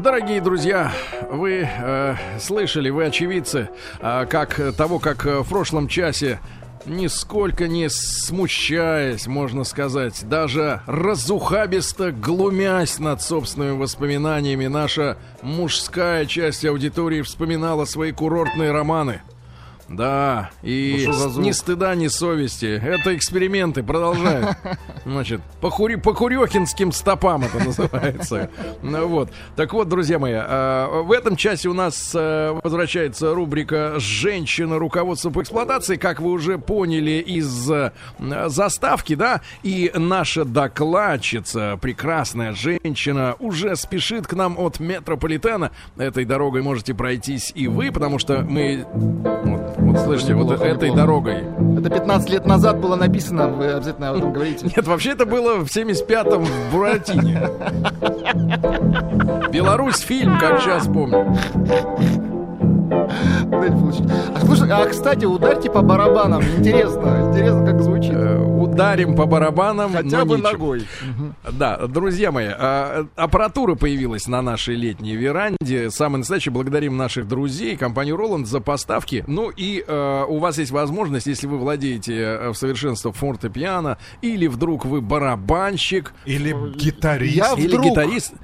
Дорогие друзья, вы э, слышали, вы очевидцы, э, как того, как в прошлом часе нисколько не смущаясь, можно сказать, даже разухабисто глумясь над собственными воспоминаниями, наша мужская часть аудитории вспоминала свои курортные романы. Да, и ну, ни стыда, ни совести. Это эксперименты продолжают. Значит, по, хури, по курехинским стопам это называется. Ну вот. Так вот, друзья мои, а, в этом часе у нас а, возвращается рубрика «Женщина. Руководство по эксплуатации». Как вы уже поняли из а, заставки, да, и наша докладчица, прекрасная женщина, уже спешит к нам от метрополитена. Этой дорогой можете пройтись и вы, потому что мы... Вот, вот слышите, вот этой дорогой. Это 15 лет назад было написано, вы обязательно об этом говорите. Нет, вообще это было в 75-м в Буратине. Беларусь фильм, как сейчас помню. А, слушай, а, кстати, ударьте по барабанам. Интересно, интересно, как звучит. Э, ударим по барабанам. Хотя бы ничего. ногой. Да, друзья мои, а, аппаратура появилась на нашей летней веранде. Самое настоящее, благодарим наших друзей, компанию Роланд за поставки. Ну и э, у вас есть возможность, если вы владеете э, в совершенство фортепиано, или вдруг вы барабанщик. Или гитарист. Я или гитарист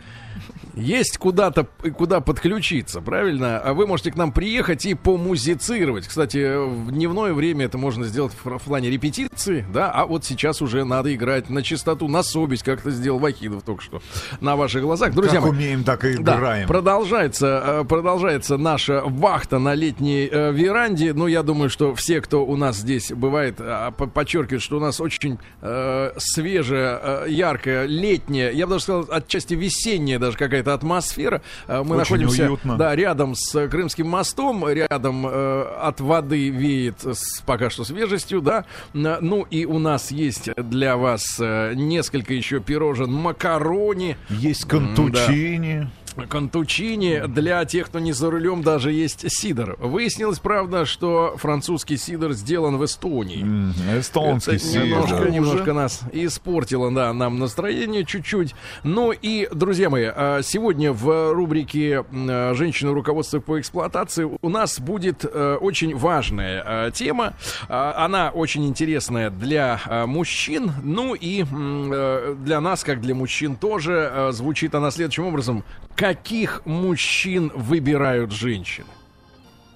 есть куда-то, куда подключиться, правильно? А вы можете к нам приехать и помузицировать. Кстати, в дневное время это можно сделать в, в плане репетиции, да, а вот сейчас уже надо играть на чистоту, на совесть, как это сделал Вахидов только что на ваших глазах. Друзья как умеем, так и играем. Да, продолжается, э, продолжается наша вахта на летней э, веранде. Ну, я думаю, что все, кто у нас здесь бывает, э, подчеркивают, что у нас очень э, свежая, э, яркая, летняя, я бы даже сказал, отчасти весенняя даже какая-то какая атмосфера. Э, мы Очень находимся уютно. Да, рядом с Крымским мостом, рядом э, от воды веет с, пока что свежестью, да. Ну и у нас есть для вас э, несколько еще пирожен макарони. Есть контучини. Да. Контучини. Для тех, кто не за рулем, даже есть сидор. Выяснилось, правда, что французский сидор сделан в Эстонии. Mm, эстонский Это сидор. Немножко, немножко нас испортило, да, нам настроение чуть-чуть. Ну и, друзья мои, а, сегодня в рубрике «Женщина руководство по эксплуатации» у нас будет э, очень важная а, тема. А, она очень интересная для мужчин, ну и э, для нас, как для мужчин тоже. Звучит она следующим образом каких мужчин выбирают женщины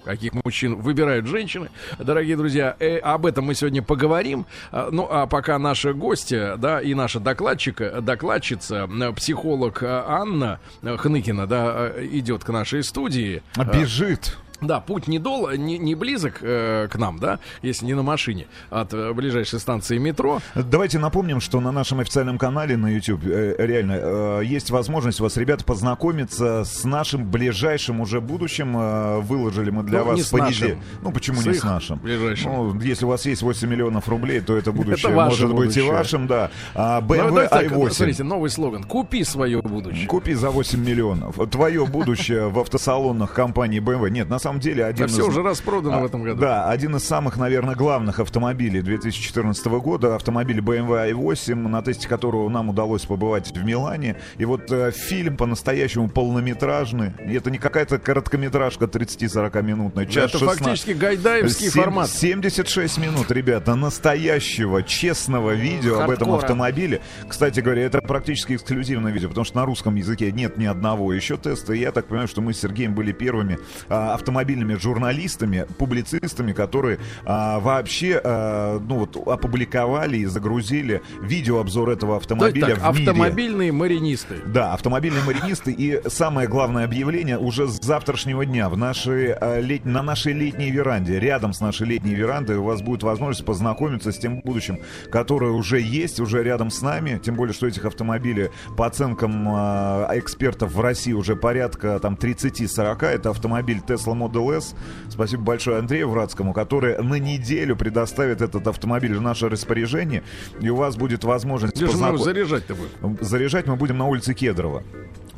каких мужчин выбирают женщины. Дорогие друзья, э, об этом мы сегодня поговорим. А, ну, а пока наша гостья, да, и наша докладчика, докладчица, психолог Анна Хныкина, да, идет к нашей студии. Бежит. Да, путь не, дол, не, не близок э, к нам, да, если не на машине, от э, ближайшей станции метро. Давайте напомним, что на нашем официальном канале на YouTube э, реально э, есть возможность у вас, ребята, познакомиться с нашим ближайшим уже будущим. Э, выложили мы для ну, вас в понедельник. Ну, почему с не с нашим? Ближайшим. Ну, если у вас есть 8 миллионов рублей, то это будущее это может будущее. быть и вашим, да. А BMW ну, так, i8. Смотрите, новый слоган. Купи свое будущее. Купи за 8 миллионов. Твое будущее в автосалонах компании BMW. Нет, на самом самом деле один да из... все уже распродано а, в этом году. Да, один из самых, наверное, главных автомобилей 2014 года. Автомобиль BMW i8, на тесте которого нам удалось побывать в Милане. И вот э, фильм по-настоящему полнометражный. И это не какая-то короткометражка 30-40 минутная. Час это 16. фактически гайдаевский 7, формат. 76 минут, ребята, настоящего, честного видео Хардкора. об этом автомобиле. Кстати говоря, это практически эксклюзивное видео, потому что на русском языке нет ни одного еще теста. И я так понимаю, что мы с Сергеем были первыми а, автомобилями автомобильными журналистами, публицистами, которые а, вообще а, ну вот опубликовали и загрузили видеообзор этого автомобиля так, в мире. Автомобильные маринисты. Да, автомобильные маринисты. И самое главное объявление уже с завтрашнего дня в нашей, а, лет... на нашей летней веранде, рядом с нашей летней верандой у вас будет возможность познакомиться с тем будущим, которое уже есть, уже рядом с нами. Тем более, что этих автомобилей по оценкам а, экспертов в России уже порядка там 30-40. Это автомобиль Tesla Model S. Спасибо большое Андрею Вратскому, который на неделю предоставит этот автомобиль в наше распоряжение. И у вас будет возможность Где познаком... заряжать-то будем? Заряжать мы будем на улице Кедрова.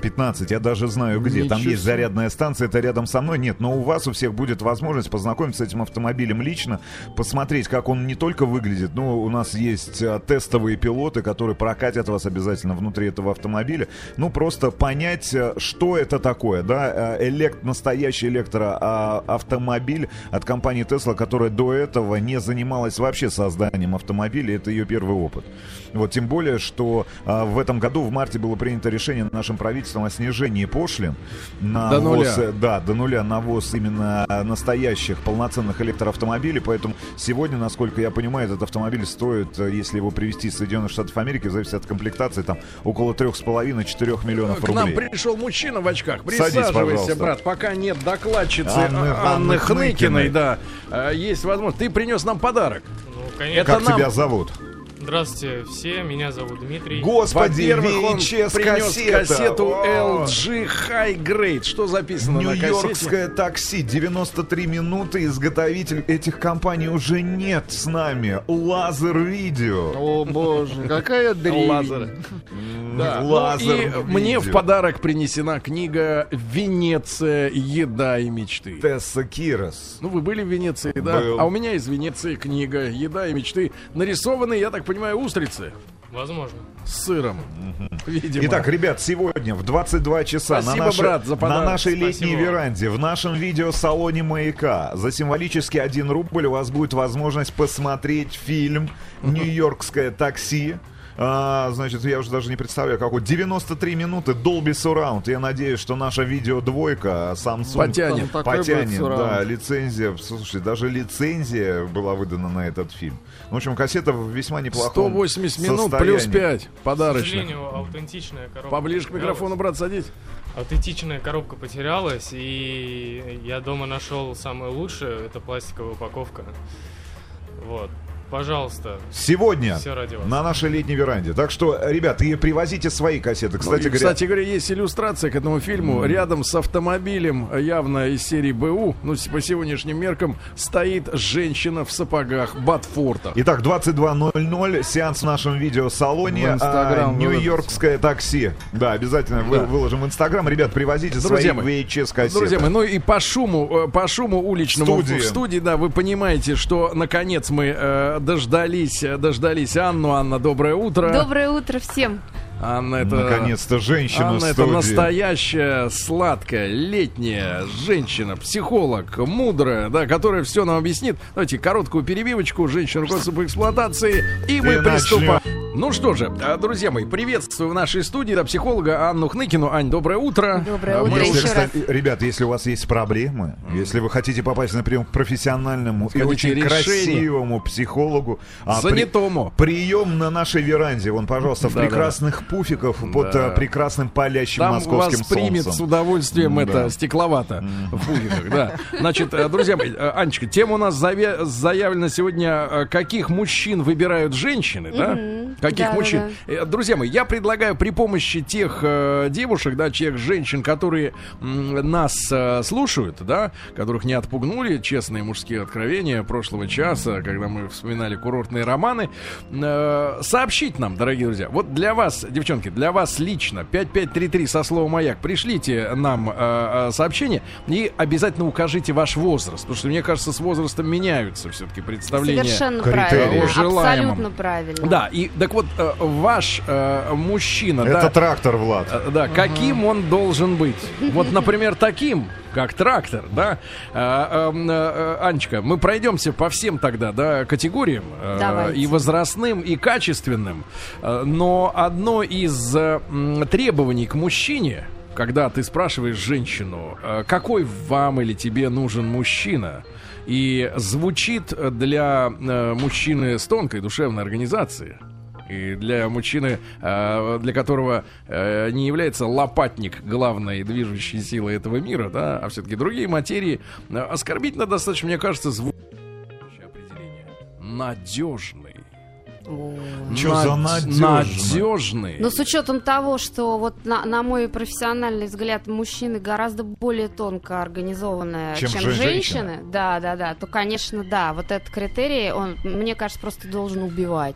15, я даже знаю где. Там Ничего есть себе. зарядная станция, это рядом со мной. Нет, но у вас у всех будет возможность познакомиться с этим автомобилем лично, посмотреть, как он не только выглядит, но у нас есть а, тестовые пилоты, которые прокатят вас обязательно внутри этого автомобиля. Ну, просто понять, а, что это такое, да, А, элект, настоящий электроавтомобиль от компании Tesla, которая до этого не занималась вообще созданием автомобиля, это ее первый опыт. Вот, тем более, что в этом году, в марте, было принято решение нашим правительством о снижении пошлин на До нуля. ввоз, э, да, до нуля на ввоз именно настоящих полноценных электроавтомобилей, поэтому сегодня, насколько я понимаю, этот автомобиль стоит, э, если его привезти из Соединенных Штатов Америки, в зависимости от комплектации, там около 3,5-4 миллионов К нам рублей. пришел мужчина в очках. Садись, Присаживайся, пожалуйста. брат. Пока нет докладчицы Анны- Анны, Анны Хныкиной, Хныкиной. да. э, Есть возможность. Ты принес нам подарок. Ну, конечно. Это Как нам- тебя зовут? Здравствуйте все, меня зовут Дмитрий. Господи, VHS принес кассета. кассету! LG High Grade. Что записано на кассете? Нью-Йоркское такси, 93 минуты, изготовитель этих компаний уже нет с нами. Лазер Видео. О боже, какая дрянь. Лазер. Да. ну Лазер и мне в подарок принесена книга «Венеция. Еда и мечты». Тесса Кирос. Ну, вы были в Венеции, да? Был. А у меня из Венеции книга «Еда и мечты». Нарисованы, я так понимаю, устрицы Возможно. с сыром. Видимо. Итак, ребят, сегодня в 22 часа Спасибо, на, нашей, брат, за подарок. на нашей летней Спасибо. веранде, в нашем видеосалоне «Маяка» за символический 1 рубль у вас будет возможность посмотреть фильм «Нью-Йоркское такси». А, значит, я уже даже не представляю, какой. 93 минуты Dolby Surround. Я надеюсь, что наша видеодвойка Samsung Потянет. Потянет. Да, лицензия. Слушай, даже лицензия была выдана на этот фильм. В общем, кассета в весьма неплохом 180 минут состоянии. плюс 5 К подарочных. сожалению, аутентичная коробка. Поближе к микрофону, брат, садись. Аутентичная коробка потерялась, и я дома нашел самое лучшее. Это пластиковая упаковка. Вот. Пожалуйста, Сегодня все ради вас. на нашей летней веранде. Так что, ребят, и привозите свои кассеты. Кстати Ну, и, говоря, кстати говоря, есть иллюстрация к этому фильму. Рядом с автомобилем, явно из серии БУ, ну, по сегодняшним меркам, стоит женщина в сапогах Батфорта. Итак, 22.00, сеанс в нашем видеосалоне. В Инстаграм а, Нью-Йоркское такси. Да, обязательно вы- Да. выложим в Инстаграм. Ребят, привозите Друзья свои мои, VHS кассеты. Друзья мои, ну и по шуму, э, по шуму уличному Студии. в студии, да, вы понимаете, что наконец мы э, дождались, дождались Анну. Анна, доброе утро. Доброе утро всем. Анна, это... Наконец-то женщина Анна это настоящая, сладкая, летняя женщина, психолог, мудрая, да, которая все нам объяснит. Давайте короткую перебивочку, женщина руководство по эксплуатации, и мы И приступаем. Ну что же, а, друзья мои, приветствую в нашей студии да, психолога Анну Хныкину. Ань, доброе утро. Доброе А, утро мы Если, еще кстати, ребят, если у вас есть проблемы, если вы хотите попасть на прием к профессиональному и Хотите очень решение. красивому психологу, а, при- Занятому. прием на нашей веранде, вон, пожалуйста, в Да-да-да. прекрасных пуфиках под Да. э, прекрасным палящим Там московским вас примет солнцем. с удовольствием Да. это стекловато в пуфиках, да. Значит, э, друзья мои, э, Анечка, тема у нас заве- заявлена сегодня, каких мужчин выбирают женщины, да? Каких Да, мужчин? да, Э, Друзья мои, я предлагаю при помощи тех э, девушек, да, тех женщин, которые м, нас э, слушают, да, которых не отпугнули честные мужские откровения прошлого часа, когда мы вспоминали курортные романы, э, сообщить нам, дорогие друзья. Вот для вас, девчонки, для вас лично 5533 со словом «Маяк» пришлите нам э, э, сообщение и обязательно укажите ваш возраст, потому что, мне кажется, с возрастом меняются все-таки представления. Совершенно критерии. правильно. Желаемом. Абсолютно правильно. Да, и так вот, э, ваш э, мужчина, Это да, трактор, Влад. Э, Да, каким он должен быть? Вот, например, таким, как трактор, да? Эм, Анечка, мы пройдемся по всем тогда, да, категориям. Давайте. И возрастным, и качественным. Но одно из требований к мужчине, когда ты спрашиваешь женщину, какой вам или тебе нужен мужчина, и звучит для мужчины с тонкой душевной организацией, и для мужчины, э, для которого э, не является лопатник главной движущей силой этого мира, да, а все-таки другие материи, э, оскорбительно достаточно, мне кажется, звучащее определение. Надежный. О. Чё за Над- надежный? Надежный. Но с учетом того, что вот на, на мой профессиональный взгляд мужчины гораздо более тонко организованные, Чем чем, же- женщины, да, да, да, то, конечно, да, вот этот критерий, он, мне кажется, просто должен убивать.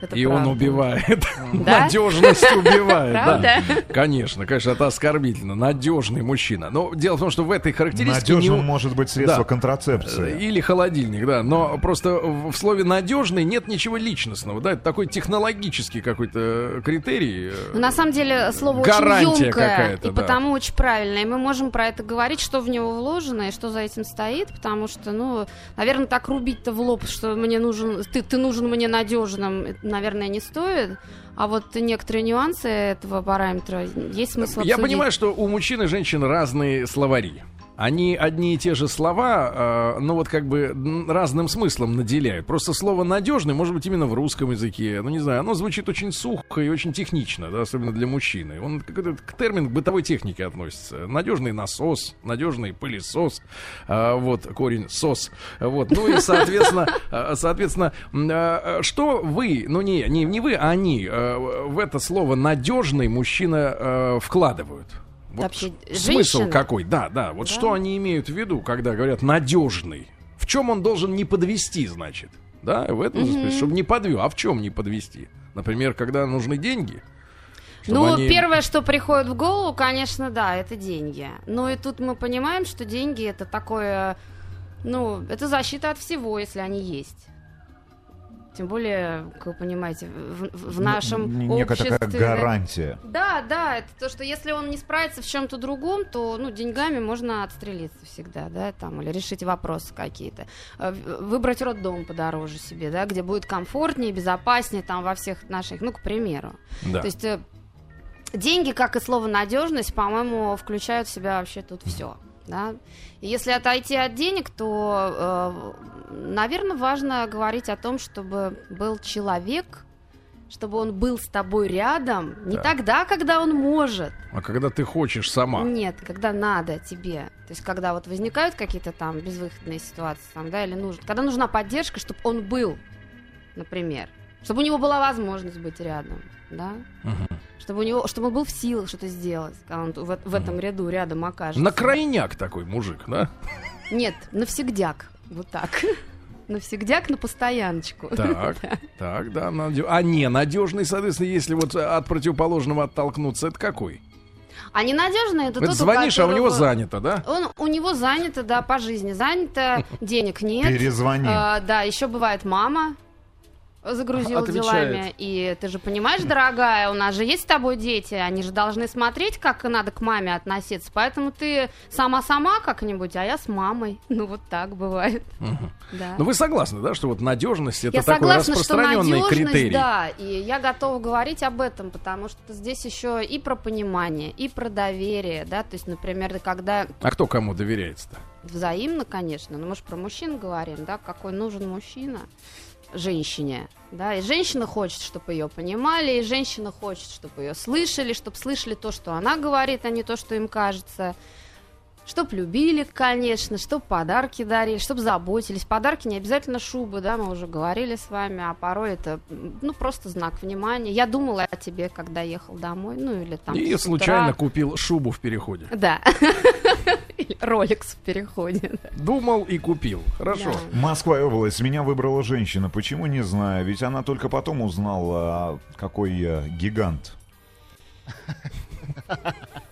Это И он правда. убивает. Да? Надежность убивает. да. Конечно, конечно, это оскорбительно. Надежный мужчина. Но дело в том, что в этой характеристике не Надежным у- может быть средство Да. контрацепции. Или холодильник, да. Но просто в слове надежный нет ничего личностного, да. Это такой технологический какой-то критерий. э, Ну, на самом деле слово Гарантия очень емкое и да. потому очень правильное. И мы можем про это говорить, что в него вложено и что за этим стоит, потому что, ну, наверное, так рубить-то в лоб, что мне нужен, ты, ты нужен мне надежным, наверное, не стоит. А вот некоторые нюансы этого параметра есть смысл Я обсудить. понимаю, что у мужчин и женщин разные словари. Они одни и те же слова, э, ну вот как бы разным смыслом наделяют. Просто слово надежный, может быть, именно в русском языке. Ну не знаю, оно звучит очень сухо и очень технично, да, особенно для мужчины. Он какой-то к термин к бытовой технике относится. Надежный насос, надежный пылесос, а, вот корень сос. Вот, ну и соответственно, э, соответственно, э, что вы, ну не не не вы, а они э, в это слово надежный мужчина э, вкладывают? Вот Вообще, смысл женщины? какой? Да, да. Вот Да. что они имеют в виду, когда говорят надежный? В чем он должен не подвести, значит? Да, в этом смысле, чтобы не подвел. А в чем не подвести? Например, когда нужны деньги. Ну, они- первое, что приходит в голову, конечно, да, это деньги. Но и тут мы понимаем, что деньги это такое, ну, это защита от всего, если они есть. Тем более, как вы понимаете, в, в- нашем Н- Некая обществе... такая гарантия. Да, да, это то, что если он не справится в чем-то другом, то, ну, деньгами можно отстрелиться всегда, да, там, или решить вопросы какие-то. Э, Выбрать роддом подороже себе, да, где будет комфортнее, безопаснее, там, во всех наших, ну, к примеру. Да. То есть э, деньги, как и слово надежность, по-моему, включают в себя вообще тут все. Да? И если отойти от денег, то, наверное, важно говорить о том, чтобы был человек, чтобы он был с тобой рядом, не Так. тогда, когда он может, А когда ты хочешь сама. нет, когда надо тебе. То есть, когда вот возникают какие-то там безвыходные ситуации, там, да, или нужно, когда нужна поддержка, чтобы он был, например, чтобы у него была возможность быть рядом, да, Мгм. Чтобы у него, чтобы он был в силах что-то сделать, когда он в, в этом ряду рядом окажется. На крайняк такой мужик, да? Нет, навсегдяк, вот так. Навсегдяк на постояночку. Так, так, да. надё- А не, надежный, соответственно, если вот от противоположного оттолкнуться, это какой? А ненадежный это Это тот, звонишь, а у него которого- занято, да? Он, у него занято, да, по жизни. Занято, денег нет. Перезвони. А, да, еще бывает мама загрузила Отвечает. делами. И ты же понимаешь, дорогая, у нас же есть с тобой дети, они же должны смотреть, как надо к маме относиться. Поэтому ты сама-сама как-нибудь, а я с мамой. Ну, вот так бывает. Да. Ну вы согласны, да, что вот надежность это я такой согласна, что распространенный надежность, критерий? да, и я готова говорить об этом, потому что здесь еще и про понимание, и про доверие, да, то есть, например, когда А кто кому доверяется-то? взаимно, конечно, но мы же про мужчин говорим, да, какой нужен мужчина женщине, да, и женщина хочет, чтобы ее понимали, и женщина хочет, чтобы ее слышали, чтобы слышали то, что она говорит, а не то, что им кажется, чтоб любили, конечно, чтоб подарки дарили, чтоб заботились. Подарки не обязательно шубы, да, мы уже говорили с вами, а порой это, ну, просто знак внимания. Я думала о тебе, когда ехал домой, ну, или там... И утра. случайно купил шубу в переходе. Да. Или Ролекс в переходе. Думал и купил. Хорошо. Да. Москва и область. Меня выбрала женщина. Почему, не знаю. Ведь она только потом узнала, какой я гигант.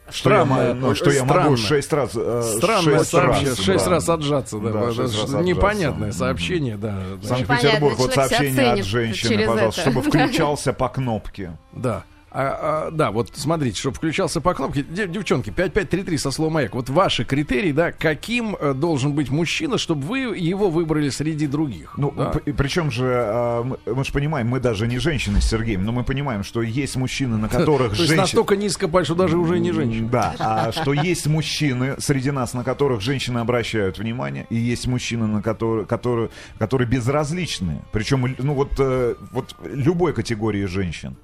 Что я, Странно, ну, что я могу шесть раз... э, Странное шесть сообщение. раз, Шесть да. раз отжаться, да. Да, шесть раз отжаться. Непонятное сообщение, да. да. Санкт-Петербург, вот сообщение от женщины, пожалуйста, это. чтобы включался по кнопке. Да. А, а, да, вот смотрите, чтобы включался по кнопке. Дев- Девчонки, 5533 со словом маяк. Вот ваши критерии, да, каким э, должен быть мужчина, чтобы вы его выбрали среди других. Ну, да? причем же, а, мы, мы же понимаем, мы даже не женщины с Сергеем, но мы понимаем, что есть мужчины, на которых То есть женщины... настолько низко что даже уже не женщина. Да, а что есть мужчины среди нас, на которых женщины обращают внимание, и есть мужчины, на которые, которые, которые безразличны. Причем, ну вот, э, вот любой категории женщин.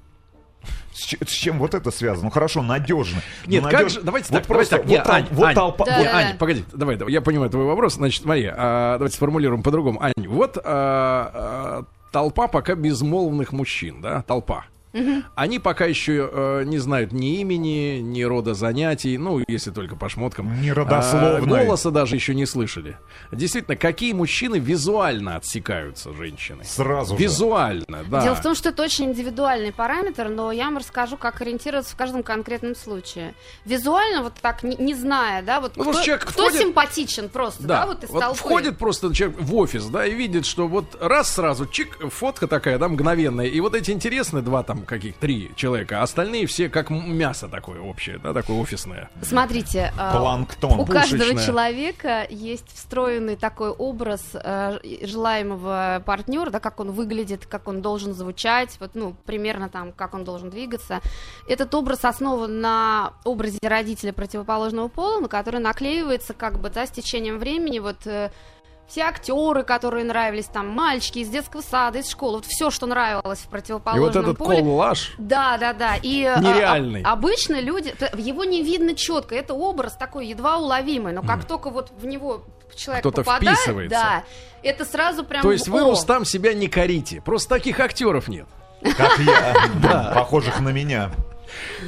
С, чем вот это связано? Ну хорошо, надежно. Нет, Ну, как надежно. же, давайте вот так, просто, давайте так. вот, Нет, тол- Ань, вот Ань, толпа. Да, да, Ань, погоди, давай, давай, я понимаю твой вопрос. Значит, смотри, а, давайте сформулируем по-другому. Ань, вот а, а, толпа пока безмолвных мужчин, да, толпа. Они пока еще э, не знают ни имени, ни рода занятий, ну, если только по шмоткам. Не родословной. А, голоса даже еще не слышали. Действительно, какие мужчины визуально отсекаются женщины? Сразу же. Визуально, да. Дело в том, что это очень индивидуальный параметр, но я вам расскажу, как ориентироваться в каждом конкретном случае. Визуально, вот так, не, не зная, да, вот Ну, кто, человек кто входит- симпатичен просто, да, Да, вот из вот толпы. входит просто человек в офис, да, и видит, что вот раз сразу, чик, фотка такая, да, мгновенная, и вот эти интересные два там каких, три человека, а остальные все как мясо такое общее, да, такое офисное. Смотрите, а, Планктон. у каждого человека есть встроенный такой образ э, желаемого партнера, да, как он выглядит, как он должен звучать, вот, ну, примерно там, как он должен двигаться. Этот образ основан на образе родителя противоположного пола, на который наклеивается, как бы, да, с течением времени, вот, э, все актеры, которые нравились, там, мальчики из детского сада, из школы, вот все, что нравилось в И противоположном вот этот поле. коллаж, Да, да, да. И а, Нереальный. а, обычно люди, его не видно четко. Это образ такой едва уловимый, но как только вот в него человек Кто-то попадает, вписывается. да, это сразу прям. то есть вы. Рустам, себя не корите, просто таких актеров нет. Как я. Похожих на меня.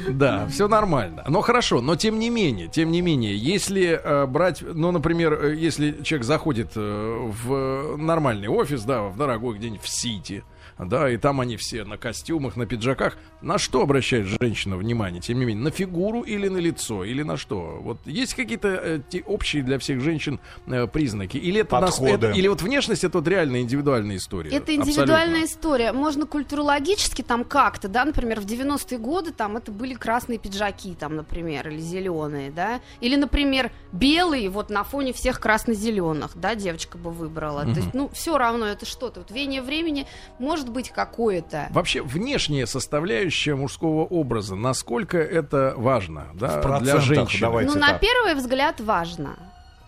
Да, все нормально. Но хорошо, но тем не менее, тем не менее, если э, брать, ну, например, э, если человек заходит э, в нормальный офис, да, в дорогой где-нибудь в Сити, да, и там они все на костюмах, на пиджаках, на что обращает женщина внимание, тем не менее, на фигуру или на лицо, или на что? Вот есть какие-то э, те общие для всех женщин э, признаки? Или это, нас- Подходы. это- или вот внешность это вот реально индивидуальная история? Это индивидуальная Абсолютно. история. Можно культурологически там как-то, да, например, в 90-е годы там это были красные пиджаки, там, например, или зеленые, да, или, например, белые вот на фоне всех красно-зеленых, да, девочка бы выбрала. То есть, ну, все равно это что-то. Вот веяние времени может быть какое-то. Вообще внешняя составляющая мужского образа, насколько это важно, да, В для женщины? давайте Ну, на так. первый взгляд важно.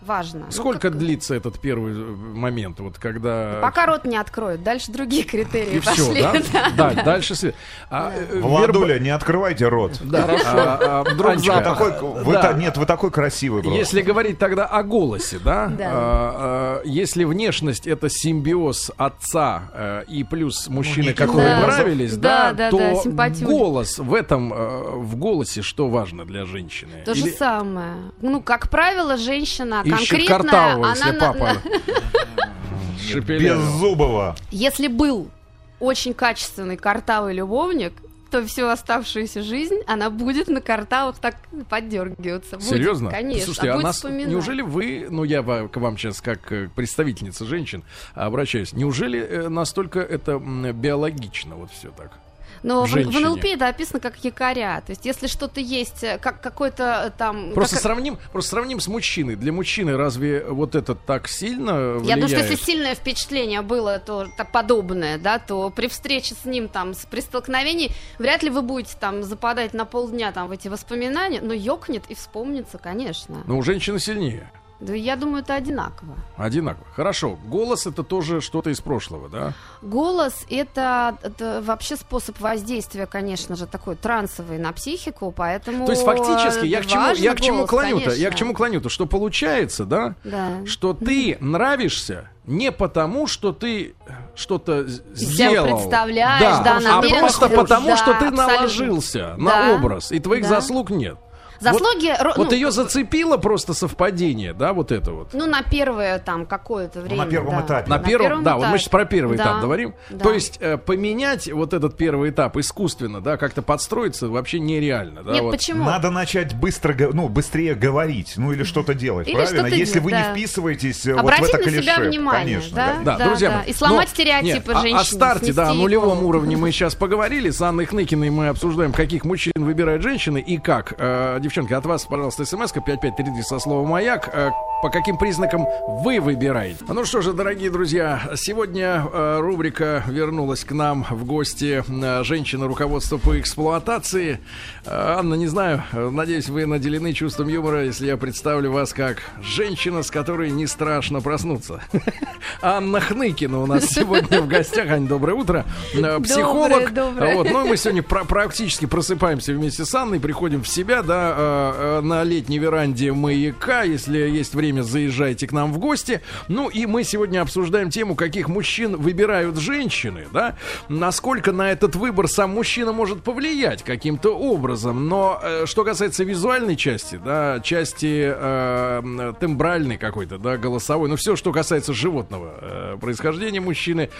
Важно. Ну, Сколько как- длится этот первый э, момент, вот когда Пока рот не откроют, дальше другие критерии и все, пошли. да? Да, дальше след- а, э, Владуля, не открывайте рот. Да, а, а, Анечка, Вы такой, вы да. та- нет, вы такой красивый просто. Если говорить тогда о голосе, да, Да. а, а, если внешность это симбиоз отца э, и плюс мужчины, неких которые образов. нравились, Да, да, да, то да, голос в этом в голосе что важно для женщины? То же самое. Ну, как правило, женщина ищет Картавого, она если на- папа. Беззубого. если был очень качественный картавый любовник, то всю оставшуюся жизнь она будет на картавых так поддергиваться. Будет, Серьезно? Конечно. Слушайте, а а будет нас, вспоминать. неужели вы, ну я к вам сейчас как э, представительница женщин обращаюсь, неужели э, настолько это биологично вот все так? Но в в? НЛП это описано как якоря. То есть, если что-то есть, э, как какой-то э, там... Просто как- сравним, просто сравним с мужчиной. Для мужчины разве вот это так сильно Я влияет? думаю, что если сильное впечатление было, то так подобное, да, то при встрече с ним там, с- при столкновении, вряд ли вы будете там западать на полдня там в эти воспоминания, но ёкнет и вспомнится, конечно. Но у женщины сильнее. Да я думаю, это одинаково. Одинаково. Хорошо. Голос это тоже что-то из прошлого, да? Голос это, это вообще способ воздействия, конечно же, такой трансовый на психику, поэтому. То есть фактически я к чему, я к чему клоню-то? Я к чему клоню-то? Что получается, да? Да. Что ты нравишься не потому, что ты что-то сделал. представляешь, да, да, а просто потому, да, что ты абсолютно. наложился на Да, образ, и твоих да. заслуг нет. Заслуги. ро- Вот ну, ее зацепило просто совпадение, да, вот это вот. Ну, на первое там какое-то время. первом да. этапе. На, первом, да, вот мы этапе. сейчас про первый Да, этап говорим. да. То есть э, поменять вот этот первый этап искусственно, да, как-то подстроиться вообще нереально, да. Нет, вот. почему? Надо начать быстро, ну, быстрее говорить, ну или что-то делать, Или правильно? что-то Если делать, вы да. не вписываетесь э, вот в Обратить это на клише, себя внимание, конечно, да? Да, Да, друзья да. И сломать Но- стереотипы нет, а- женщин, О старте, да, о нулевом уровне мы сейчас поговорили. С Анной Хныкиной мы обсуждаем, каких мужчин выбирают женщины и как. Девчонки, от вас, пожалуйста, смс 5533 со словом «Маяк». Э, по каким признакам вы выбираете? Ну что же, дорогие друзья, сегодня э, рубрика вернулась к нам в гости э, женщина руководства по эксплуатации. Анна, не знаю, надеюсь, вы наделены чувством юмора, если я представлю вас как женщина, с которой не страшно проснуться. Анна Хныкина у нас сегодня в гостях. Ань, доброе утро. Психолог. доброе. Вот, ну мы сегодня про- практически просыпаемся вместе с Анной, приходим в себя, да, э, э, на летней веранде маяка. Если есть время время заезжайте к нам в гости. Ну и мы сегодня обсуждаем тему, каких мужчин выбирают женщины, да? Насколько на этот выбор сам мужчина может повлиять каким-то образом. Но э, что касается визуальной части, да, части э, тембральной какой-то, да, голосовой, ну все, что касается животного э, происхождения мужчины,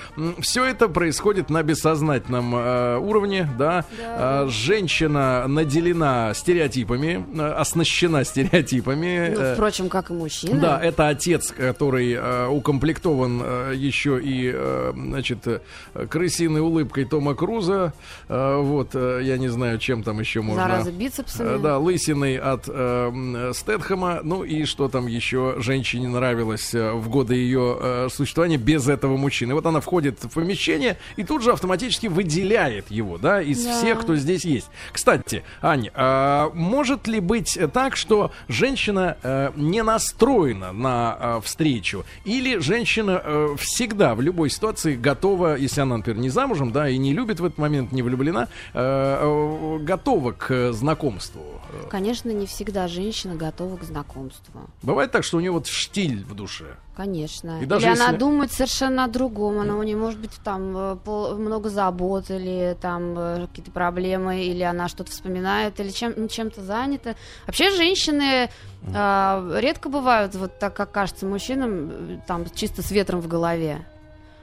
все это происходит на бессознательном э, уровне, да. Да. Э, женщина наделена стереотипами, э, оснащена стереотипами. Ну, э, впрочем, как и мужчина. да, это отец, который э, укомплектован э, еще и, э, значит, крысиной улыбкой Тома Круза. Э, вот, э, я не знаю, чем там еще можно. Зараза бицепсами. Э, Да, лысиной от э, Стэтхэма. Ну и что там еще женщине нравилось э, в годы ее э, существования без этого мужчины. Вот она входит в помещение и тут же автоматически выделяет его, да, из Да. всех, кто здесь есть. Кстати, Ань, а может ли быть так, что женщина э, не настроена на э, встречу? Или женщина э, всегда в любой ситуации готова, если она, например, не замужем, да, и не любит в этот момент, не влюблена, э, э, готова к знакомству? Э, Конечно, не всегда женщина готова к знакомству. Бывает так, что у нее вот штиль в душе. Конечно. И даже или она если- думает совершенно о другом. Она у нее может быть там э, много забот, или там э, какие-то проблемы, или она что-то вспоминает, или чем, чем-то занята. Вообще женщины а, редко бывают, вот так как кажется мужчинам, э, там чисто с ветром в голове.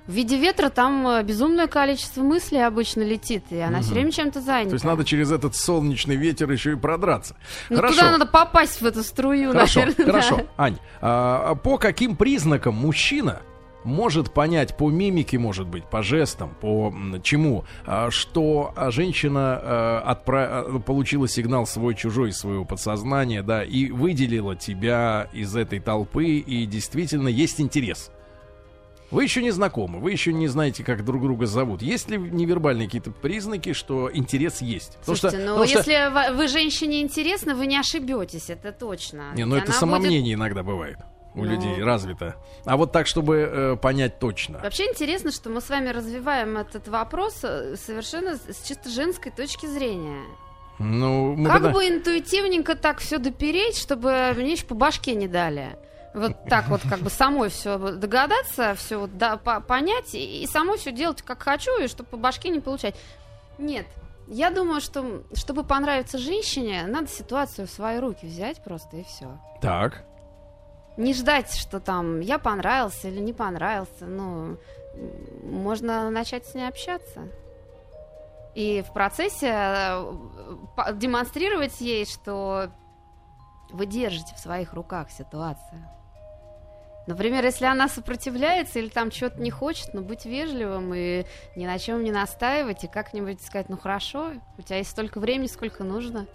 В виде ветра там э, безумное количество мыслей обычно летит, и она все время чем-то занята. То есть надо через этот солнечный ветер еще и продраться. Ну, Хорошо. туда надо попасть в эту струю, Хорошо, наверное. хорошо. Ань, а, по каким признакам мужчина может понять по мимике, может быть, по жестам, по чему, а, что а, женщина а, отпра- а, получила сигнал свой-чужой своего подсознания, да, и выделила тебя из этой толпы, и действительно есть интерес. Вы еще не знакомы, вы еще не знаете, как друг друга зовут. Есть ли невербальные какие-то признаки, что интерес есть? Потому Слушайте, что- ну потому что- если ва- вы женщине интересны, вы не ошибетесь, это точно. Не, ну это самомнение иногда бывает у Ну. людей развито. А вот так, чтобы э, понять точно. будет- Вообще интересно, что мы с вами развиваем этот вопрос э, совершенно с с чисто женской точки зрения. Ну, мы как тогда- бы интуитивненько так все допереть, чтобы мне еще по башке не дали. Вот так вот как бы самой все догадаться, все вот да, по- понять и, и самой все делать как хочу, и чтобы по башке не получать. Нет. Я думаю, что чтобы понравиться женщине, надо ситуацию в свои руки взять просто и все. Так. Не ждать, что там я понравился или не понравился. Ну, можно начать с ней общаться. И в процессе э, демонстрировать ей, что вы держите в своих руках ситуацию. Например, если она сопротивляется или там что-то не хочет, ну, быть вежливым и ни на чем не настаивать, и как-нибудь сказать, ну, хорошо, у тебя есть столько времени, сколько нужно.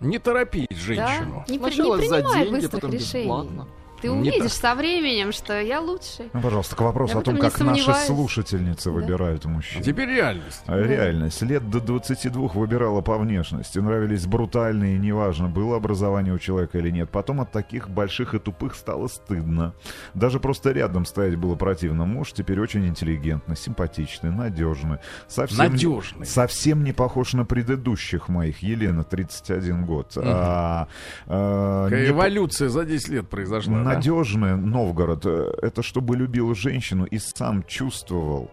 Не торопить Да? женщину. Не, при- не Сначала за принимай деньги, быстрых потом решений. бесплатно. Ты Не увидишь так. со временем, что я лучше. Ну, пожалуйста, к вопросу Я о том, не как наши слушательницы Да. выбирают мужчин. Теперь реальность. А Реальность. Лет до 22 выбирала по внешности. Нравились брутальные, неважно, было образование у человека или нет. Потом от таких больших и тупых стало стыдно. Даже просто рядом стоять было противно. Муж теперь очень интеллигентный, симпатичный, надежный. Совсем не- Надежный. Совсем не похож на предыдущих моих. Елена, 31 год. А, а, Какая не по- эволюция за 10 лет произошла. да? Надежный Новгород. э, Это чтобы любил женщину и сам чувствовал.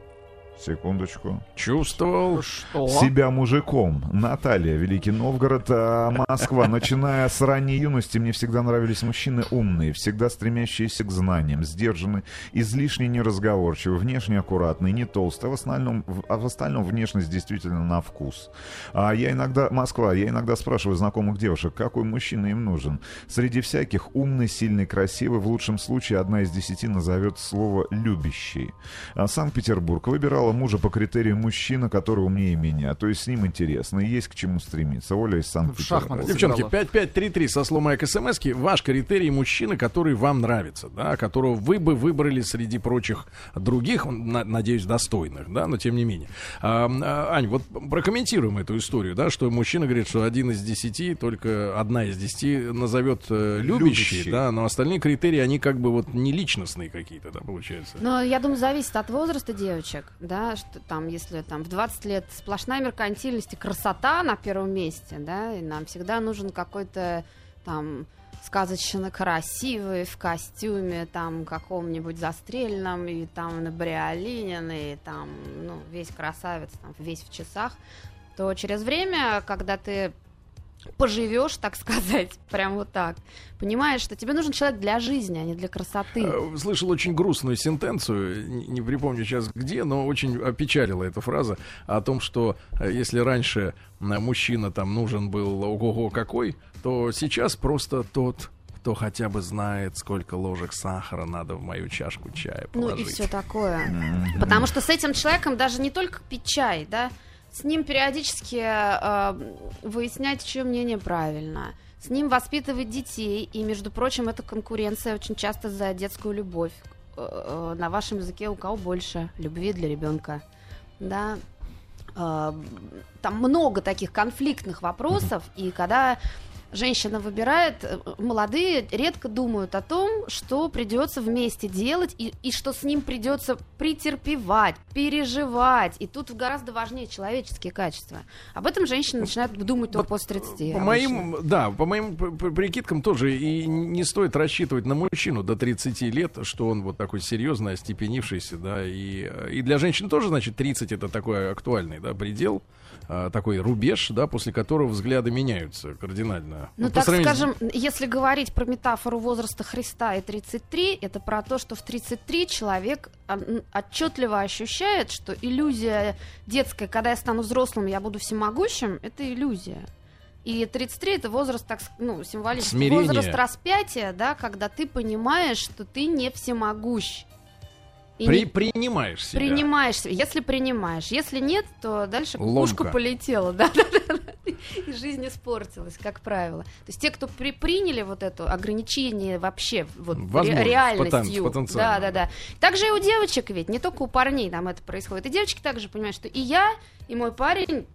Секундочку. Чувствовал. Что? Себя мужиком. Наталья, Великий Новгород, а, Москва. Начиная с ранней юности мне всегда нравились мужчины умные, всегда стремящиеся к знаниям, сдержанные, излишне неразговорчивые, внешне аккуратные, не толстые, а в остальном, в- а в остальном внешность действительно на вкус. А я иногда, Москва, я иногда спрашиваю знакомых девушек, какой мужчина им нужен. Среди всяких умный, сильный, красивый, в лучшем случае одна из десяти назовет слово «любящий». А Санкт-Петербург выбирала мужа по критерию мужчина, который умнее меня. То есть с ним интересно, и есть к чему стремиться. Оля из Санкт-Петербурга. шахматы. Девчонки, Сыграла. 5533 со словом смс ваш критерий мужчины, который вам нравится, да, которого вы бы выбрали среди прочих других, на- надеюсь, достойных, да, но тем не менее. А, а, Ань, вот прокомментируем эту историю, да, что мужчина говорит, что один из десяти, только одна из десяти назовет э, любящий, Любящий. да, но остальные критерии, они как бы вот не личностные какие-то, да, получается. Но я думаю, зависит от возраста девочек, да, что там, если там в 20 лет сплошная меркантильность и красота на первом месте, да, и нам всегда нужен какой-то там сказочно красивый в костюме там каком-нибудь застреленном и там на бриолинин и там ну весь красавец там весь в часах то через время когда ты поживешь, так сказать, прям вот так. Понимаешь, что тебе нужен человек для жизни, а не для красоты. Э, Слышал очень грустную сентенцию, не припомню сейчас где, но очень опечалила эта фраза о том, что э, если раньше мужчина там нужен был ого-го какой, то сейчас просто тот, кто хотя бы знает, сколько ложек сахара надо в мою чашку чая Ну положить. и все такое. Потому что с этим человеком даже не только пить чай, да, с ним периодически э, выяснять, чье мнение правильно. С ним воспитывать детей. И, между прочим, это конкуренция очень часто за детскую любовь. Э, э, на вашем языке у кого больше любви для ребенка. Да. Э, там много таких конфликтных вопросов. И когда женщина выбирает, э, молодые редко думают о том, что придется вместе делать и, и что с ним придется претерпевать, переживать. И тут гораздо важнее человеческие качества. Об этом женщины начинают думать только после 30. По обычно. моим, да, по моим прикидкам тоже и не стоит рассчитывать на мужчину до 30 лет, что он вот такой серьезный, остепенившийся, да, и, э, и для женщин тоже, значит, 30 это такой актуальный, да, предел, а, такой рубеж, да, после которого взгляды меняются кардинально. Ну, по так сравнению скажем, если говорить про метафору возраста Христа и 33, это про то, что в 33 человек а, отчетливо ощущает, что иллюзия детская, когда я стану взрослым, я буду всемогущим, это иллюзия. И 33 это возраст, так, ну, символический. Смирение. Возраст распятия, да, когда ты понимаешь, что ты не всемогущ. И При- не- принимаешь себя. Принимаешь, если принимаешь. Если нет, то дальше Ломка. кукушка полетела, да, да, да, да. и жизнь испортилась, как правило. То есть те, кто при- приняли вот это ограничение вообще вот ре- Возможность, реальностью, потен- потенциально, да, да, да. Также и у девочек ведь, не только у парней там это происходит. И девочки также понимают, что и я, и мой парень,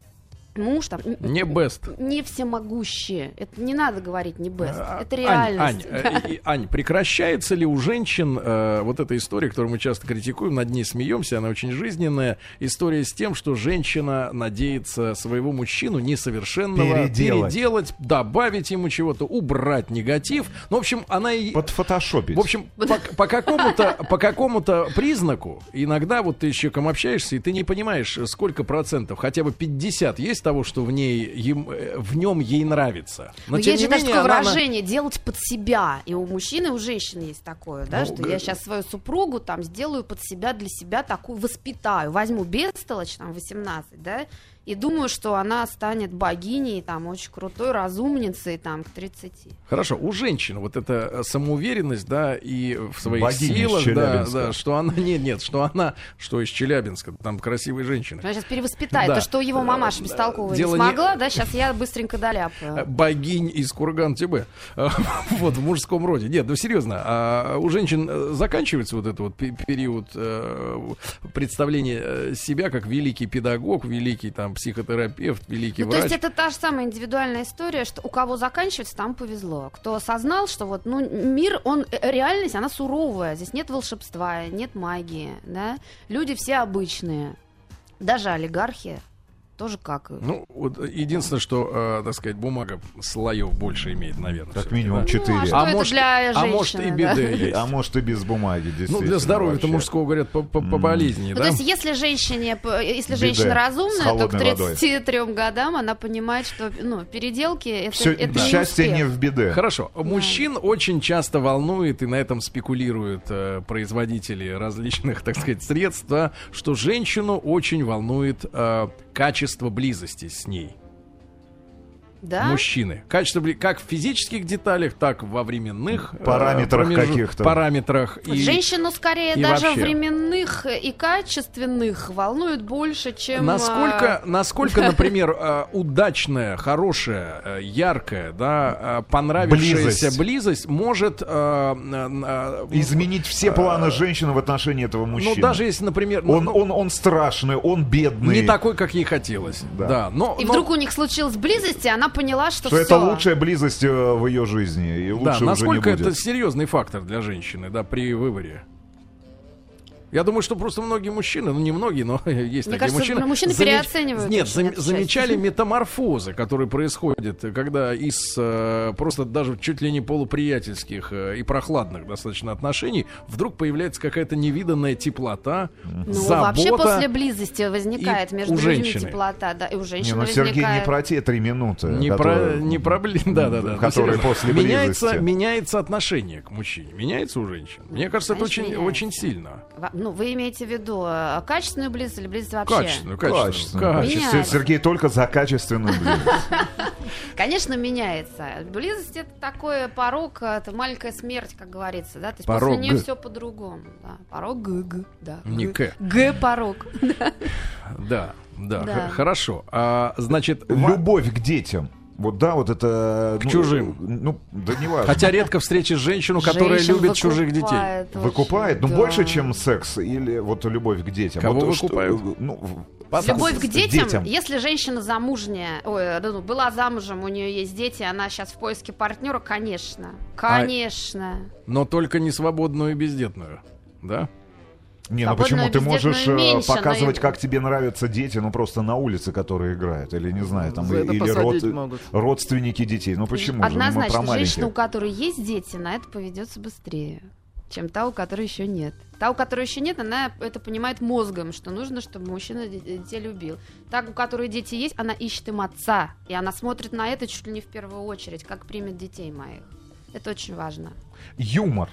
муж там Не best. не всемогущие. Это не надо говорить не best. А, Это Ань, реальность. Ань, э, и- Ань, прекращается ли у женщин э, вот эта история, которую мы часто критикуем, над ней смеемся, она очень жизненная, история с тем, что женщина надеется своего мужчину несовершенного Переделать. переделать, добавить ему чего-то, убрать негатив. Ну, в общем, она и... Подфотошопить. В общем, по, по какому-то по какому-то признаку иногда вот ты с человеком общаешься и ты не понимаешь, сколько процентов, хотя бы 50 есть того, что в ней им, э, в нем ей нравится. Но тем есть не же даже менее, такое она выражение делать под себя. И у мужчины, и у женщины есть такое, да, Ну, что г- я сейчас свою супругу там сделаю под себя, для себя такую воспитаю. Возьму бестолочь, там, 18, да, и думаю, что она станет богиней, там, очень крутой разумницей, там, к 30. Хорошо, у женщин вот эта э, самоуверенность, да, и в своих Богиня силах, да, да, что она, нет, нет, что она, что из Челябинска, там красивые женщины. Она сейчас перевоспитает. Да. То, что его мамаша бестолковая Дело не не- смогла, да, сейчас я быстренько Э, доляпаю. богинь из Курган-ТБ. Э, Вот, в мужском роде. Нет, ну серьезно, а у женщин э, заканчивается вот этот вот пе- период э, представления э, себя как великий педагог, великий там психотерапевт, великий Ну, то врач. есть это та же самая индивидуальная история, что у кого заканчивается, там повезло. Кто осознал, что вот, ну, мир, он, э, реальность, она суровая. Здесь нет волшебства, нет магии, да. Люди все обычные. Даже олигархи тоже какают. Ну, вот единственное, что, э, так сказать, бумага слоев больше имеет, наверное. Как минимум да? четыре. Ну, а А это может, для а может и да? биде есть. А может и без бумаги, Ну, действительно. для здоровья-то вообще. мужского, говорят, по- по- М. поболезнее, Ну, да? то есть, если женщине, если Биде женщина разумная, то к холодной водой. 33 годам она понимает, что ну, переделки это, Все, это не счастье успех. не в беде. Хорошо. Мужчин очень часто волнует, и на этом спекулируют э, производители различных, так сказать, средств, да, что женщину очень волнует э, качество близости с ней. Да? Мужчины. Качество как в физических деталях, так во временных э, Параметрах промежу- каких-то. Параметрах. И... Женщину скорее и даже вообще. временных и качественных волнует больше, чем... Насколько, а, насколько, например, э, удачная, хорошая, э, яркая, да, э, понравившаяся Близость. близость может э, э, э, Изменить все планы женщины в отношении этого мужчины. Ну, даже если, например, ну, Он, ну, он, он страшный, он бедный. не такой, как ей хотелось. Да. Да. но, И но- вдруг у них случилась близость, и она поняла, что, Что все. это лучшая близость э, в ее жизни. И лучше да, уже не насколько будет. это серьезный фактор для женщины, да, при выборе. Я думаю, что просто многие мужчины, ну не многие, но есть Мне такие кажется, мужчины. мужчины переоценивают Нет, очень зам- часть. замечали метаморфозы, которые происходят, когда из э, просто даже чуть ли не полуприятельских э, и прохладных достаточно отношений вдруг появляется какая-то невиданная теплота, Ну, забота. вообще после близости возникает между у людьми женщины. теплота, да, и у Не, женщины ну Сергей не возникает. про те три минуты. Не про, которые- не про блин, да, да, да. Которые после меняется, близости. меняется отношение к мужчине, меняется у женщин. Мне кажется, это конечно, очень, меняется. очень сильно. Ну, вы имеете в виду э, качественную близость или близость вообще? Качественную, качественную. Качественную. Меняется. Сергей только за качественную близость. Конечно, меняется. Близость это такой порог, это маленькая смерть, как говорится, да. То есть Порог после нее Г. все по-другому. Да. Порог Г, Г, да. Не Г. К. Г порог. Да, да, Да. хорошо. А, значит, Любовь к детям. Вот да, вот это... К ну, чужим. Ну, да не важно. хотя редко встретишь женщину, которая Женщин любит чужих детей. выкупает Выкупает, ну да. больше, чем секс или вот любовь к детям. Кого вот, что- выкупают? ну, в- Под- Любовь к С детям, если женщина замужняя, ой, да ну, была замужем, у нее есть дети, она сейчас в поиске партнера, конечно, А конечно. Но только не свободную и бездетную. Да? Не, ну почему? Ты можешь э, меньше, но показывать, и- как тебе нравятся дети, ну просто на улице, которые играют, или не знаю, там, За это или род- могут. родственники детей. Ну почему же? Ну, мы Однозначно, женщина, у которой есть дети, на это поведется быстрее, чем та, у которой еще нет. Та, у которой еще нет, она это понимает мозгом, что нужно, чтобы мужчина де- детей любил. Так, у которой дети есть, она ищет им отца, и она смотрит на это чуть ли не в первую очередь, как примет детей моих. Это очень важно. Юмор.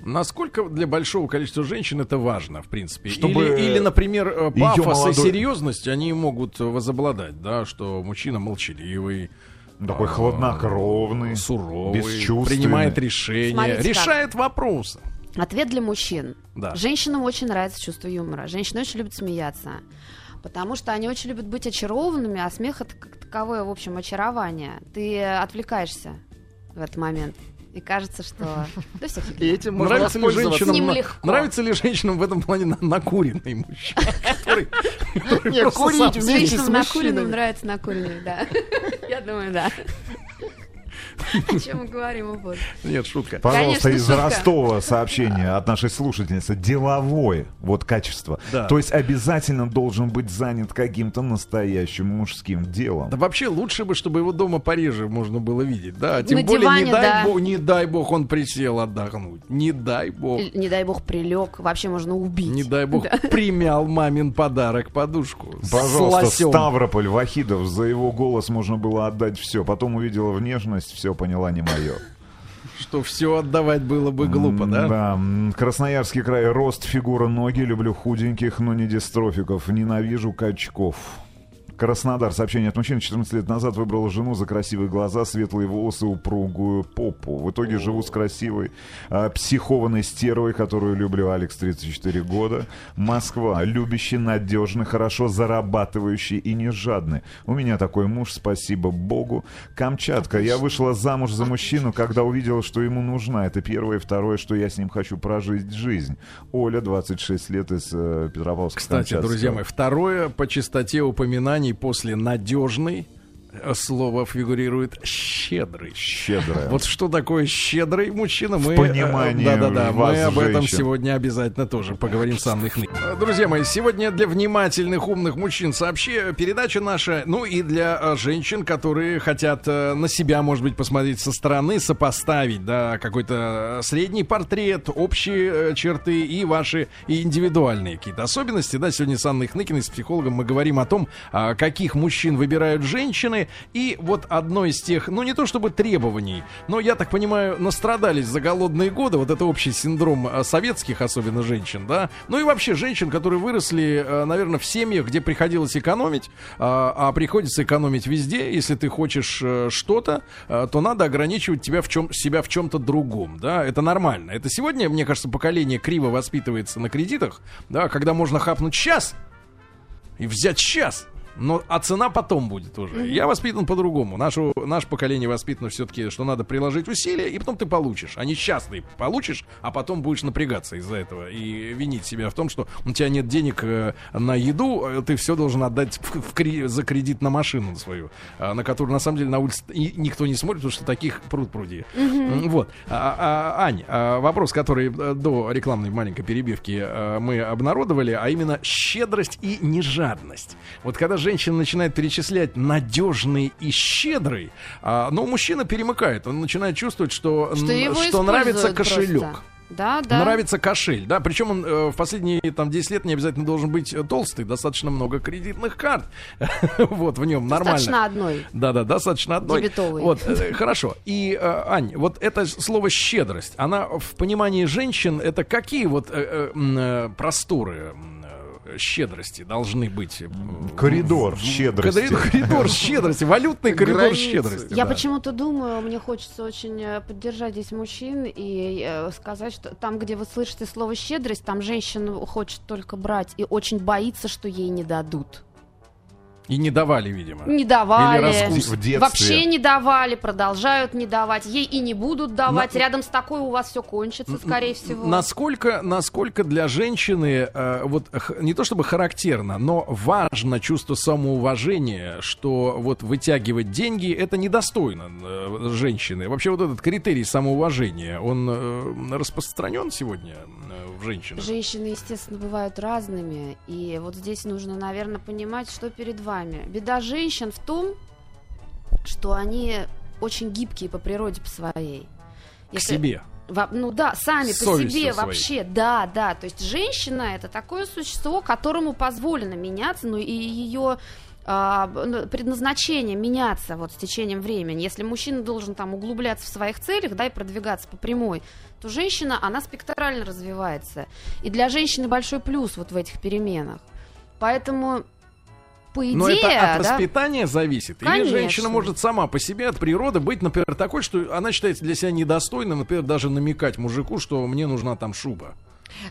Насколько для большого количества женщин это важно, в принципе? Чтобы или, или, например, э, пафос и молодой- серьезность, они могут возобладать, да, что мужчина молчаливый, Такой а, хладнокровный. суровый, бесчувственный. принимает решения, Смотрите как. решает вопросы. Ответ для мужчин. Да. Женщинам очень нравится чувство юмора. Женщины очень любят смеяться. Потому что они очень любят быть очарованными, а смех это как таковое, в общем, очарование. Ты отвлекаешься в этот момент. И кажется, что... Да все И этим можно Нравится ли, женщинам, на- легко. нравится ли женщинам в этом плане на- накуренный мужчина? который- который Не, просто курить вместе с Женщинам накуренным нравится накуренный, да. Я думаю, да. О чем мы говорим, о боже. Нет, шутка. Пожалуйста, Конечно, из шутка. Ростова сообщение от нашей слушательницы. Деловое, вот качество. Да. То есть обязательно должен быть занят каким-то настоящим мужским делом. Да вообще лучше бы, чтобы его дома пореже можно было видеть, да. Тем На более, диване, не дай да. бог, не дай бог он присел отдохнуть. Не дай бог. Не дай бог прилег, вообще можно убить. Не дай бог примял мамин подарок подушку. Пожалуйста. Ставрополь, Вахидов, за его голос можно было отдать все. Потом увидела внешность, все поняла не мое. Что все отдавать было бы глупо, да? Да. Красноярский край. Рост, фигура, ноги. Люблю худеньких, но не дистрофиков. Ненавижу качков. Краснодар. Сообщение от мужчины 14 лет назад выбрал жену за красивые глаза, светлые волосы, упругую попу. В итоге живу с красивой, а, психованной стервой, которую люблю. Алекс, 34 года. Москва. Любящий, надежный, хорошо зарабатывающий и не жадный. У меня такой муж, спасибо Богу. Камчатка. Я вышла замуж за мужчину, когда увидела, что ему нужна. Это первое. И второе, что я с ним хочу прожить жизнь. Оля, 26 лет из э, Петропавловска. Кстати, друзья мои, второе по частоте упоминаний после надежный э, слово фигурирует щедрый. Щедрая. Вот что такое щедрый мужчина, мы... понимании Да, да, да, вас, мы об этом женщин. сегодня обязательно тоже поговорим с Анной Хны. Э, Друзья мои, сегодня для внимательных, умных мужчин сообщи передача наша, ну и для э, женщин, которые хотят э, на себя, может быть, посмотреть со стороны, сопоставить, да, какой-то э, средний портрет, общие э, черты и ваши и индивидуальные какие-то особенности. Да, сегодня с Анной Хныкиной, с психологом, мы говорим о том, каких мужчин выбирают женщины. И вот одно из тех, ну не то чтобы требований, но я так понимаю, настрадались за голодные годы. Вот это общий синдром а, советских, особенно женщин, да. Ну и вообще женщин, которые выросли, а, наверное, в семьях, где приходилось экономить, а, а приходится экономить везде. Если ты хочешь э, что-то, то надо ограничивать тебя в чем, себя в чем-то другом, да. Это нормально. Это сегодня, мне кажется, поколение криво воспитывается на кредитах, да, когда можно хапнуть сейчас и взять сейчас. Но, а цена потом будет уже. Я воспитан по-другому. Нашу, наше поколение воспитано все-таки, что надо приложить усилия, и потом ты получишь. А не счастный получишь, а потом будешь напрягаться из-за этого и винить себя в том, что у тебя нет денег э, на еду, э, ты все должен отдать в, в за кредит на машину свою, а, на которую на самом деле на улице и никто не смотрит, потому что таких пруд пруди. Вот. А, а, Ань, а, вопрос, который э, до рекламной маленькой перебивки э, мы обнародовали, а именно щедрость и нежадность. Вот когда женщина начинает перечислять надежный и щедрый, а, ну, мужчина перемыкает, он начинает чувствовать, что, Что что нравится кошелек. просто. Да, да. Нравится кошель, да, причем он э, в последние там 10 лет не обязательно должен быть э, толстый, достаточно много кредитных карт, вот в нем нормально. Достаточно одной. Да-да, достаточно одной. Дебетовой. Вот, э, хорошо. И, э, Ань, вот это слово щедрость, она в понимании женщин, это какие вот э, просторы щедрости должны быть? Коридор щедрости. Коридор, коридор щедрости, валютный коридор Границы. щедрости. Я да. почему-то думаю, мне хочется очень э, поддержать здесь мужчин и э, сказать, что там, где вы слышите слово щедрость, там женщина хочет только брать и очень боится, что ей не дадут. И не давали, видимо. Не давали. раскус- в детстве. Вообще не давали, продолжают не давать. Ей и не будут давать. На- Рядом с такой у вас все кончится, скорее всего. Насколько, насколько для женщины, э, вот х- не то чтобы характерно, но важно чувство самоуважения, что вот вытягивать деньги это недостойно э, женщины. Вообще вот этот критерий самоуважения, он э, распространен сегодня э, женщинах? Женщины, естественно, бывают разными. И вот здесь нужно, наверное, понимать, что перед вами. Беда женщин в том, что они очень гибкие по природе по своей. К Если- себе. Во- ну да, сами С по совестью себе своей. вообще, да, да. То есть женщина это такое существо, которому позволено меняться, ну и ее а, ну, предназначение меняться вот с течением времени. Если мужчина должен там углубляться в своих целях, да, и продвигаться по прямой, то женщина, она спектрально развивается. И для женщины большой плюс вот в этих переменах. Поэтому, по идее, Но это от да, воспитания зависит. Или Конечно. женщина может сама по себе от природы быть, например, такой, что она считается для себя недостойной, например, даже намекать мужику, что мне нужна там шуба.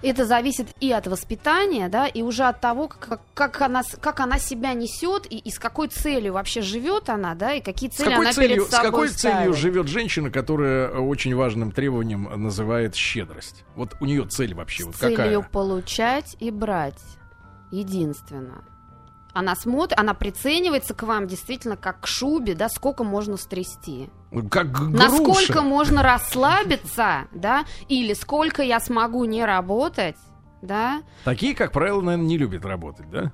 Это зависит и от воспитания, да, и уже от того, как, как, она, с- как она себя несет, и, и с какой целью вообще живет она, да, и какие С цели какой, она целью, перед с собой какой целью ставит. живет женщина, которая очень важным требованием называет щедрость? Вот у нее цель вообще С вот целью какая? получать и брать. Единственно. Она смотрит, она приценивается к вам действительно как к шубе, да, сколько можно стрясти. Как г- Насколько груша. можно расслабиться, да, или сколько я смогу не работать, да. Такие, как правило, наверное, не любят работать, да?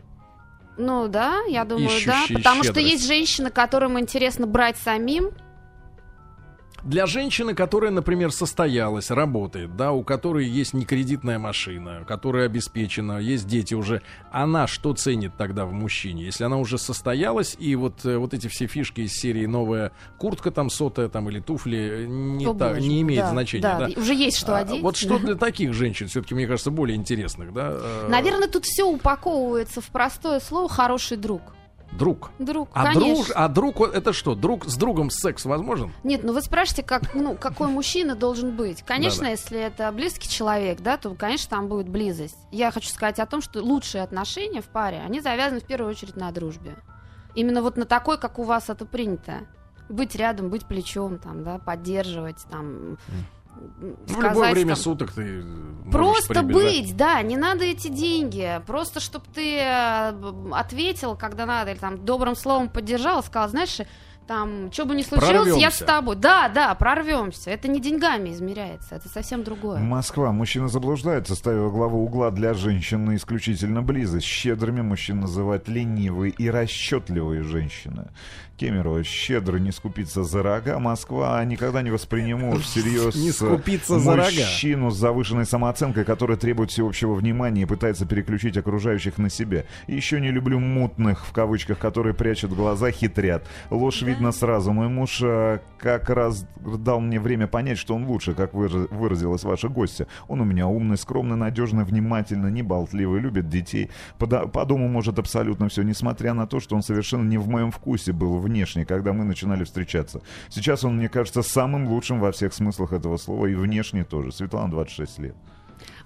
Ну да, я думаю, да. Ищущие Потому что щедрость. есть женщины, которым интересно брать самим, Для женщины, которая, например, состоялась, работает, да, у которой есть не кредитная машина, которая обеспечена, есть дети уже, она что ценит тогда в мужчине? Если она уже состоялась, и вот, э, вот эти все фишки из серии новая куртка там сотая там или туфли э, не, О, та- не имеет да, значения, да, да? Уже есть что А, одеть. Вот что для таких женщин, все-таки, мне кажется, более интересных, да? э, Наверное, тут все упаковывается в простое слово хороший друг. Друг. Друг, А конечно. друг, а друг, это что? Друг с другом секс возможен? Нет, ну вы спрашиваете, как, ну, какой мужчина должен быть. Конечно, Да-да. если это близкий человек, да, то, конечно, там будет близость. Я хочу сказать о том, что лучшие отношения в паре, они завязаны в первую очередь на дружбе. Именно вот на такой, как у вас это принято. Быть рядом, быть плечом, там, да, поддерживать, там, В любое время там, суток ты Просто прибежать. быть, да, не надо эти деньги. Просто чтобы ты э, ответил, когда надо, или там добрым словом поддержал, сказал, знаешь, там, что бы ни случилось, я с Прорвемся. тобой. Да, да, прорвемся. Это не деньгами измеряется, это совсем другое. Москва. Мужчина заблуждается, ставя главу угла для женщин на исключительно близость. Щедрыми мужчин называют ленивые и расчетливые женщины. Кемерово щедро не скупиться за рога. Москва никогда не восприниму всерьез Не скупиться за рога. мужчину с завышенной самооценкой, который требует всеобщего внимания и пытается переключить окружающих на себя. Еще не люблю мутных, в кавычках, которые прячут глаза, хитрят. Ложь видно сразу. Мой муж э, как раз дал мне время понять, что он лучше, как выра- выразилась ваша гостья. Он у меня умный, скромный, надежный, внимательный, не болтливый, любит детей. По, по дому может абсолютно все, несмотря на то, что он совершенно не в моем вкусе был внешне, когда мы начинали встречаться. Сейчас он, мне кажется, самым лучшим во всех смыслах этого слова и внешне тоже. Светлана, 26 лет.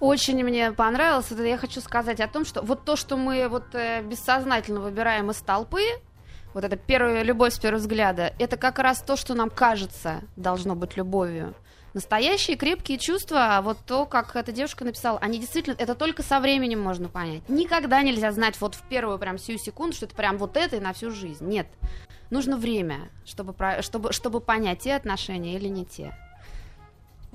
Очень мне понравилось. Это я хочу сказать о том, что вот то, что мы вот э, бессознательно выбираем из толпы, вот это первая любовь с первого взгляда, это как раз то, что нам кажется должно быть любовью. Настоящие крепкие чувства, а вот то, как эта девушка написала, они действительно, это только со временем можно понять. Никогда нельзя знать вот в первую прям сию секунду, что это прям вот это и на всю жизнь. Нет. Нужно время, чтобы, чтобы, чтобы понять, те отношения или не те.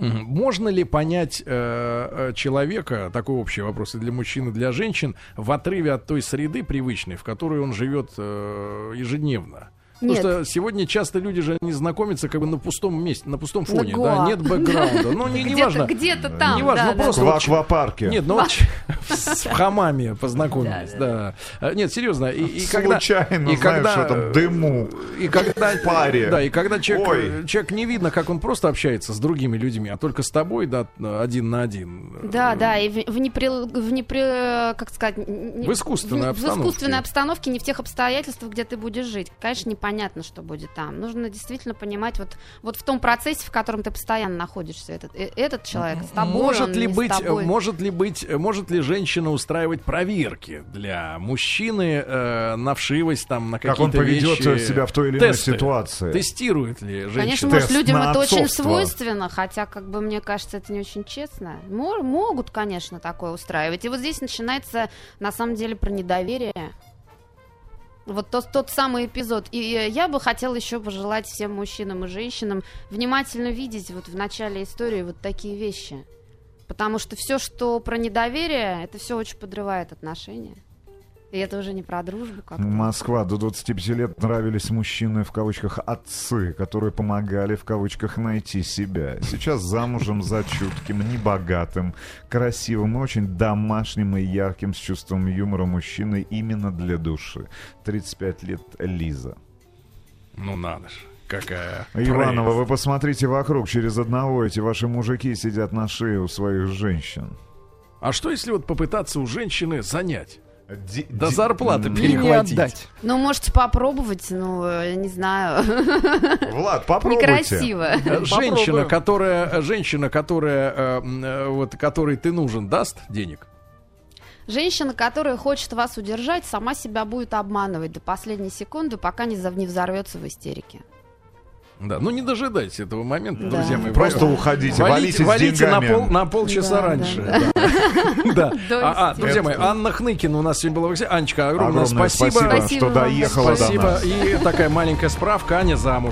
Можно ли понять э, э, человека, такой общий вопрос и для мужчин, и для женщин, в отрыве от той среды привычной, в которой он живет э, ежедневно? Нет. Потому что сегодня часто люди же не знакомятся как бы на пустом месте, на пустом фоне, да, нет бэкграунда. Ну, не, где-то, неважно. где-то там, Неважно, да, ну, да. просто В аквапарке. Нет, ну в хамаме познакомились, да. А, Нет, серьезно, и, и когда... Случайно, и знаешь, что там, дыму. И когда... Паре. Да, и когда человек, Ой. человек не видно, как он просто общается с другими людьми, а только с тобой, да, один на один. Да, да, и в, в непри- в непри- как сказать, не- В искусственной в- обстановке. В искусственной обстановке, не в тех обстоятельствах, где ты будешь жить. Конечно, непонятно, что будет там. Нужно действительно понимать вот, вот в том процессе, в котором ты постоянно находишься, этот, э- этот человек с тобой, может он ли не с быть, тобой. может ли быть, может ли женщина устраивать проверки для мужчины э, на вшивость там на Как какие-то он поведет вещи? себя в той или иной Тесты. ситуации. Тестирует ли женщина? Конечно, может, тест людям на это очень отцовство. свойственно, хотя, как бы, мне кажется, это не очень честно. Мо- могут, конечно, такое устраивать. И вот здесь начинается, на самом деле, про недоверие. Вот тот, тот самый эпизод. И э, я бы хотела еще пожелать всем мужчинам и женщинам внимательно видеть вот в начале истории вот такие вещи. Потому что все, что про недоверие, это все очень подрывает отношения. И это уже не про дружбу как Москва. До 25 лет нравились мужчины, в кавычках, отцы, которые помогали, в кавычках, найти себя. Сейчас замужем за чутким, небогатым, красивым, и очень домашним и ярким, с чувством юмора мужчиной именно для души. 35 лет Лиза. Ну надо же, какая. Иванова, прелесть. вы посмотрите вокруг. Через одного эти ваши мужики сидят на шее у своих женщин. А что если вот попытаться у женщины занять? Ди- До ди- зарплаты перехватить. отдать. Ну, можете попробовать, ну, э, не знаю, Влад, попробуйте. некрасиво. Э, Женщина, которая, женщина, которая, э, э, вот, которой ты нужен, даст денег? Женщина, которая хочет вас удержать, сама себя будет обманывать до последней секунды, пока не взорвется в истерике. Да, ну не дожидайтесь этого момента, Да. друзья мои. Просто уходите, Валите, валите, на, пол, на полчаса Да, раньше. да, А, а, друзья мои. Анна Хныкина у нас сегодня была в. Анечка, огромное, спасибо, Спасибо что доехала до Спасибо. нас. И такая маленькая справка. Аня замуж.